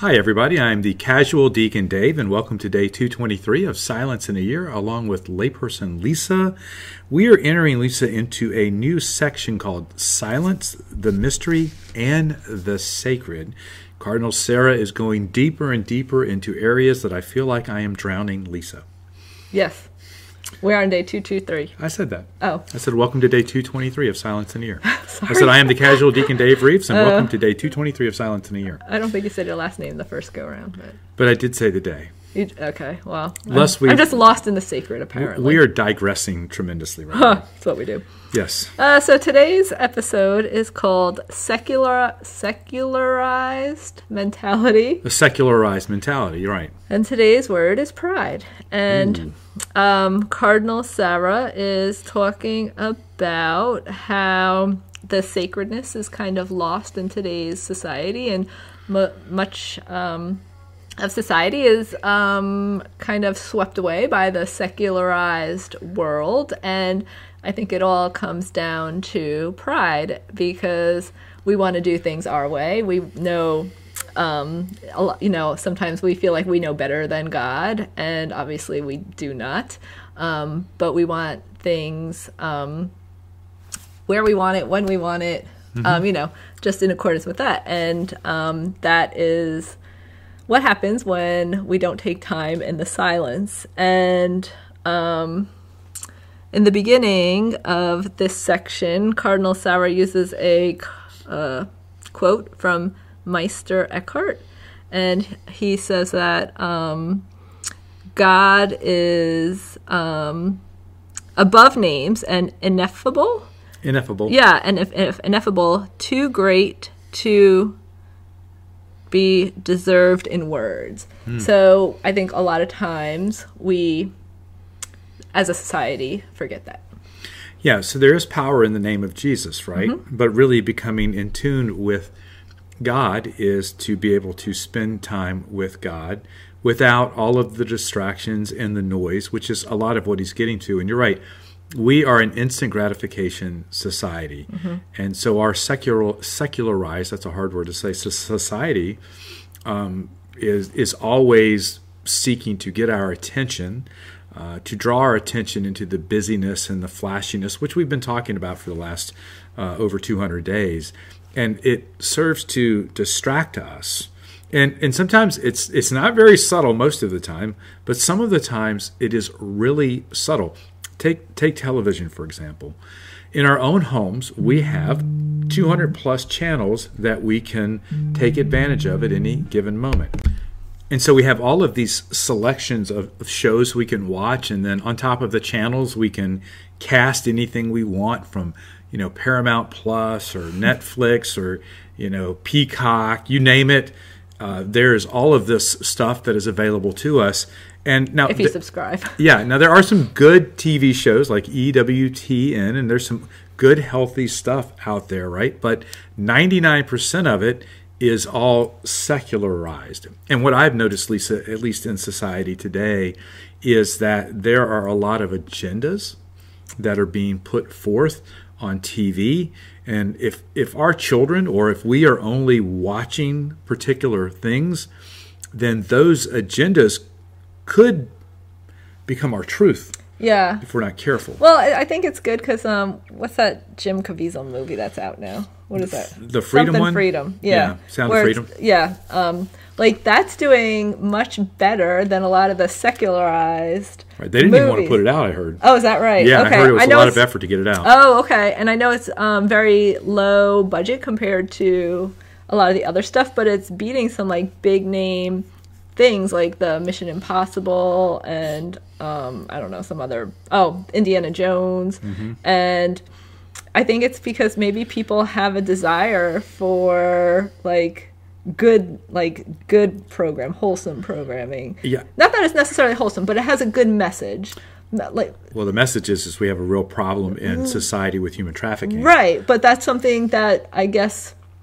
Hi, everybody. I'm the casual Deacon Dave, and welcome to day 223 of Silence in a Year, along with layperson Lisa. We are entering, Lisa, into a new section called Silence, the Mystery, and the Sacred. Cardinal Sarah is going deeper and deeper into areas that I feel like I am drowning Lisa. Yes. We are on day 223. I said that. Oh. I said, Welcome to day 223 of Silence in a Year. I said, I am the casual Deacon Dave Reeves, and Uh. welcome to day 223 of Silence in a Year. I don't think you said your last name the first go around, but But I did say the day. You, okay, well. We- I'm just lost in the sacred, apparently. We are digressing tremendously right Huh, now. that's what we do. Yes. Uh, so today's episode is called Secular Secularized Mentality. A secularized mentality, you're right. And today's word is pride. And um, Cardinal Sarah is talking about how the sacredness is kind of lost in today's society, and mu much um, of society is um, kind of swept away by the secularized world. And I think it all comes down to pride because we want to do things our way. We know um, a lot, you know, sometimes we feel like we know better than God, and obviously we do not. Um, but we want things um, where we want it, when we want it, um, you know, just in accordance with that. And um, that is what happens when we don't take time in the silence. And um, in the beginning of this section, Cardinal Sarah uses a uh, quote from Meister Eckhart, and he says that um, God is um, above names and ineffable. Ineffable. Yeah, and if, if ineffable, too great to be deserved in words. So I think a lot of times we, as a society, forget that. Yeah, so there is power in the name of Jesus, right? Mm-hmm. But really becoming in tune with God is to be able to spend time with God without all of the distractions and the noise, which is a lot of what he's getting to. And you're right. We are an instant gratification society. Mm-hmm. And so our secular secularized, that's a hard word to say, society um, is is always seeking to get our attention, uh, to draw our attention into the busyness and the flashiness, which we've been talking about for the last uh, over 200 days, and it serves to distract us. And and sometimes it's it's not very subtle most of the time, but some of the times it is really subtle. Take take television for example. In our own homes, we have 200 plus channels that we can take advantage of at any given moment. And so we have all of these selections of, of shows we can watch, and then on top of the channels, we can cast anything we want from, you know, Paramount Plus or Netflix or, you know, Peacock, you name it. Uh, there's all of this stuff that is available to us. And now, If you th- subscribe. yeah, now there are some good TV shows like EWTN, and there's some good, healthy stuff out there, right? But 99% of it is all secularized. And what I've noticed, Lisa, at least in society today, is that there are a lot of agendas that are being put forth on TV. And if, if our children or if we are only watching particular things, then those agendas could become our truth Yeah. if we're not careful. Well, I think it's good because um, what's that Jim Caviezel movie that's out now? What is that? The Freedom Something one? Freedom. Yeah, Yeah. Sound Where it's- Freedom. Yeah. Um, like that's doing much better than a lot of the secularized. Right. They didn't even want to put it out, I heard. Oh, is that right? yeah, okay. I heard it was a lot of effort to get it out. Oh, okay. And I know it's um, very low budget compared to a lot of the other stuff, but it's beating some like big name things like the Mission Impossible and um, I don't know some other oh Indiana Jones Mm-hmm. and I think it's because maybe people have a desire for like good like good program wholesome programming Yeah. not that it's necessarily wholesome but it has a good message Not like Well, the message is, is we have a real problem in society with human trafficking. Right, but that's something that I guess